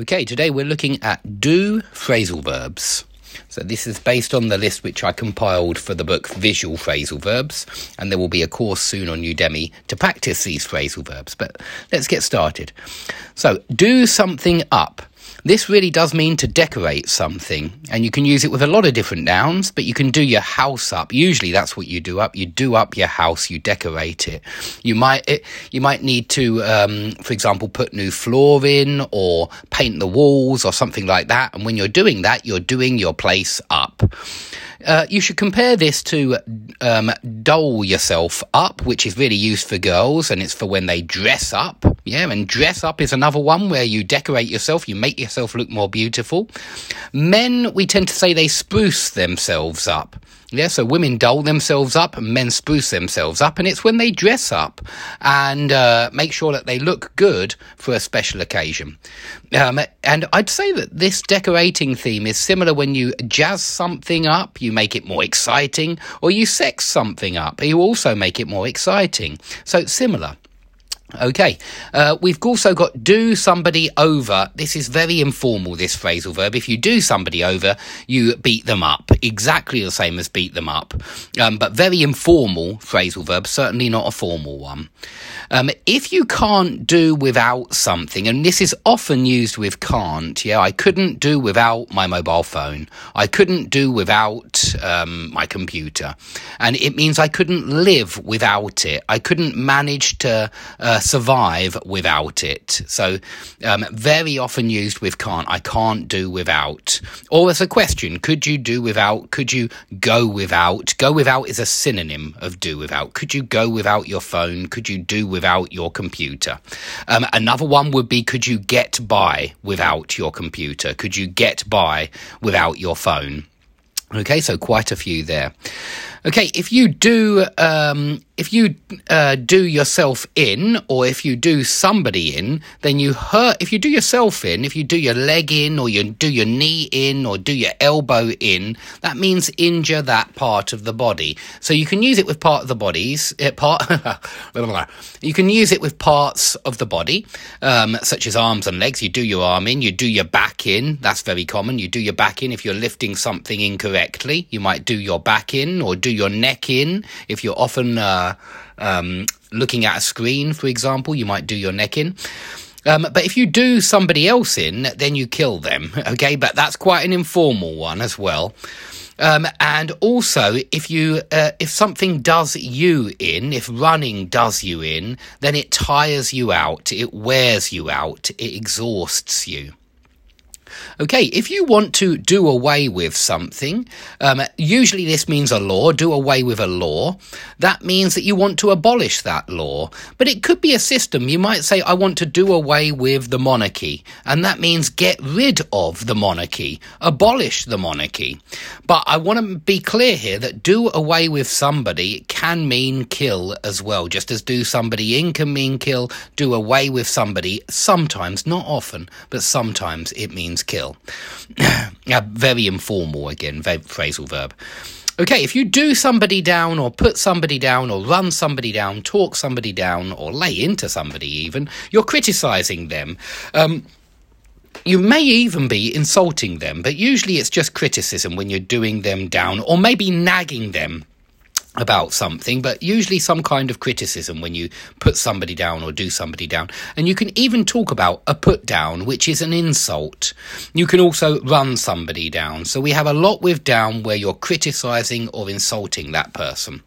Okay, today we're looking at do phrasal verbs. So this is based on the list which I compiled for the book Visual Phrasal Verbs, and there will be a course soon on Udemy to practice these phrasal verbs. But let's get started. So, do something up. This really does mean to decorate something, and you can use it with a lot of different nouns, but you can do your house up. Usually that's what you do up. You do up your house, you decorate it. You might, it, you might need to, um, for example, put new floor in or paint the walls or something like that. And when you're doing that, you're doing your place up. Uh, you should compare this to um, doll yourself up, which is really used for girls and it's for when they dress up. Yeah, and dress up is another one where you decorate yourself, you make yourself look more beautiful. Men, we tend to say they spruce themselves up. Yeah, so women doll themselves up and men spruce themselves up, and it's when they dress up and uh, make sure that they look good for a special occasion. Um, and I'd say that this decorating theme is similar when you jazz something up, you make it more exciting, or you sex something up, you also make it more exciting. So it's similar. Okay, uh, we've also got do somebody over. This is very informal, this phrasal verb. If you do somebody over, you beat them up. Exactly the same as beat them up. Um, but very informal phrasal verb, certainly not a formal one. Um, if you can't do without something, and this is often used with can't, yeah, I couldn't do without my mobile phone. I couldn't do without um, my computer. And it means I couldn't live without it. I couldn't manage to uh, survive without it. So, um, very often used with can't. I can't do without. Or as a question, could you do without? Could you go without? Go without is a synonym of do without. Could you go without your phone? Could you do without your computer? Um, another one would be could you get by without your computer? Could you get by without your phone? Okay, so quite a few there. Okay, if you do um, if you uh, do yourself in, or if you do somebody in, then you hurt. If you do yourself in, if you do your leg in, or you do your knee in, or do your elbow in, that means injure that part of the body. So you can use it with part of the bodies. Uh, part. you can use it with parts of the body, um, such as arms and legs. You do your arm in. You do your back in. That's very common. You do your back in if you're lifting something incorrectly. You might do your back in, or do your neck in if you're often. Uh, um, looking at a screen, for example, you might do your neck in. Um, but if you do somebody else in, then you kill them. Okay, but that's quite an informal one as well. Um, and also, if you uh, if something does you in, if running does you in, then it tires you out, it wears you out, it exhausts you. Okay, if you want to do away with something, um, usually this means a law, do away with a law. That means that you want to abolish that law. But it could be a system. You might say, I want to do away with the monarchy. And that means get rid of the monarchy, abolish the monarchy. But I want to be clear here that do away with somebody can mean kill as well. Just as do somebody in can mean kill, do away with somebody sometimes, not often, but sometimes it means kill. very informal again, very phrasal verb. Okay, if you do somebody down or put somebody down or run somebody down, talk somebody down or lay into somebody even, you're criticizing them. Um, you may even be insulting them, but usually it's just criticism when you're doing them down or maybe nagging them about something, but usually some kind of criticism when you put somebody down or do somebody down. And you can even talk about a put down, which is an insult. You can also run somebody down. So we have a lot with down where you're criticizing or insulting that person.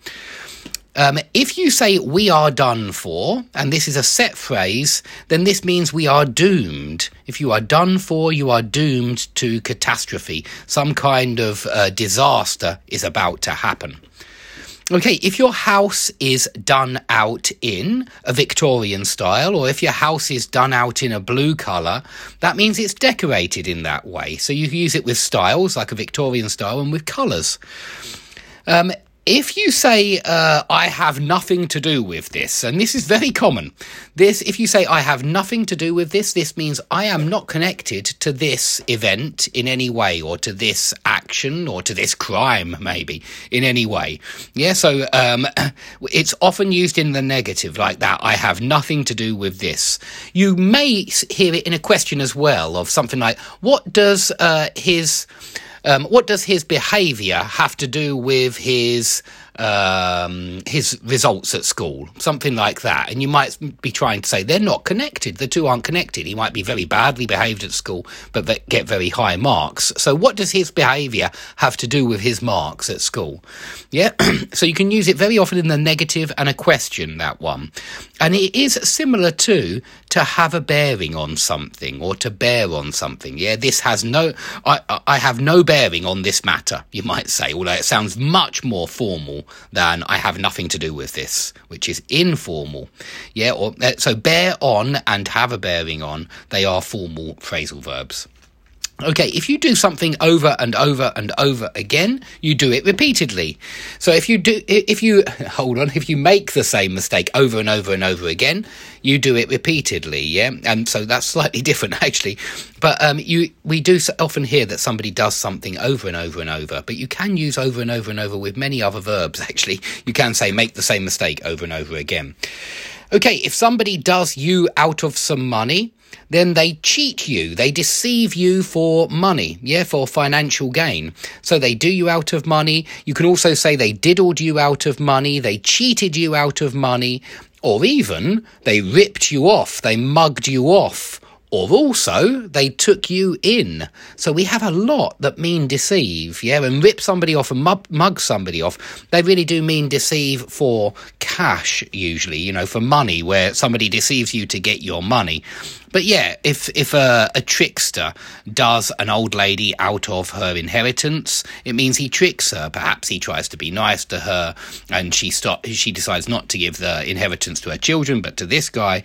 Um, if you say we are done for, and this is a set phrase, then this means we are doomed. If you are done for, you are doomed to catastrophe. Some kind of uh, disaster is about to happen. Okay, if your house is done out in a Victorian style, or if your house is done out in a blue colour, that means it's decorated in that way. So you use it with styles, like a Victorian style, and with colours. Um, if you say uh, I have nothing to do with this, and this is very common, this if you say I have nothing to do with this, this means I am not connected to this event in any way, or to this action, or to this crime, maybe in any way. Yeah, so um, it's often used in the negative, like that. I have nothing to do with this. You may hear it in a question as well, of something like, "What does uh, his?" Um, what does his behaviour have to do with his um, his results at school, something like that. And you might be trying to say they're not connected. The two aren't connected. He might be very badly behaved at school, but get very high marks. So what does his behaviour have to do with his marks at school? Yeah. so you can use it very often in the negative and a question, that one. And it is similar to to have a bearing on something or to bear on something. Yeah. This has no, I, I have no bearing on this matter, you might say, although it sounds much more formal than I have nothing to do with this, which is informal. Yeah, or uh, so bear on and have a bearing on, they are formal phrasal verbs. Okay, if you do something over and over and over again, you do it repeatedly. So if you do, if you, hold on, if you make the same mistake over and over and over again, you do it repeatedly, yeah? And so that's slightly different actually. But um, you, we do often hear that somebody does something over and over and over, but you can use over and over and over with many other verbs actually. You can say make the same mistake over and over again. Okay, if somebody does you out of some money, then they cheat you. They deceive you for money, yeah, for financial gain. So they do you out of money. You can also say they diddled you out of money. They cheated you out of money. Or even they ripped you off. They mugged you off or also they took you in. So we have a lot that mean deceive, yeah, and rip somebody off and mug somebody off. They really do mean deceive for cash, usually, you know, for money, where somebody deceives you to get your money. But yeah, if if a, a, trickster does an old lady out of her inheritance, it means he tricks her. Perhaps he tries to be nice to her, and she stop. She decides not to give the inheritance to her children, but to this guy.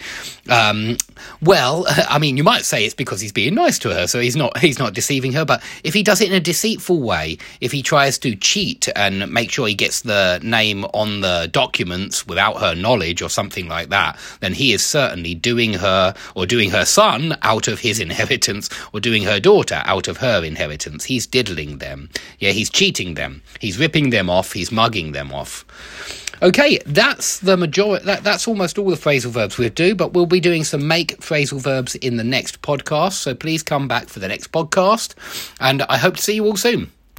Um, well, I mean, you might say it's because he's being nice to her, so he's not he's not deceiving her. But if he does it in a deceitful way, if he tries to cheat and make sure he gets the name on the documents without her knowledge or something like that, then he is certainly doing her or doing her her son out of his inheritance or doing her daughter out of her inheritance. He's diddling them. Yeah, he's cheating them. He's ripping them off. He's mugging them off. Okay, that's the majority. That, that's almost all the phrasal verbs we do, but we'll be doing some make phrasal verbs in the next podcast. So please come back for the next podcast, and I hope to see you all soon.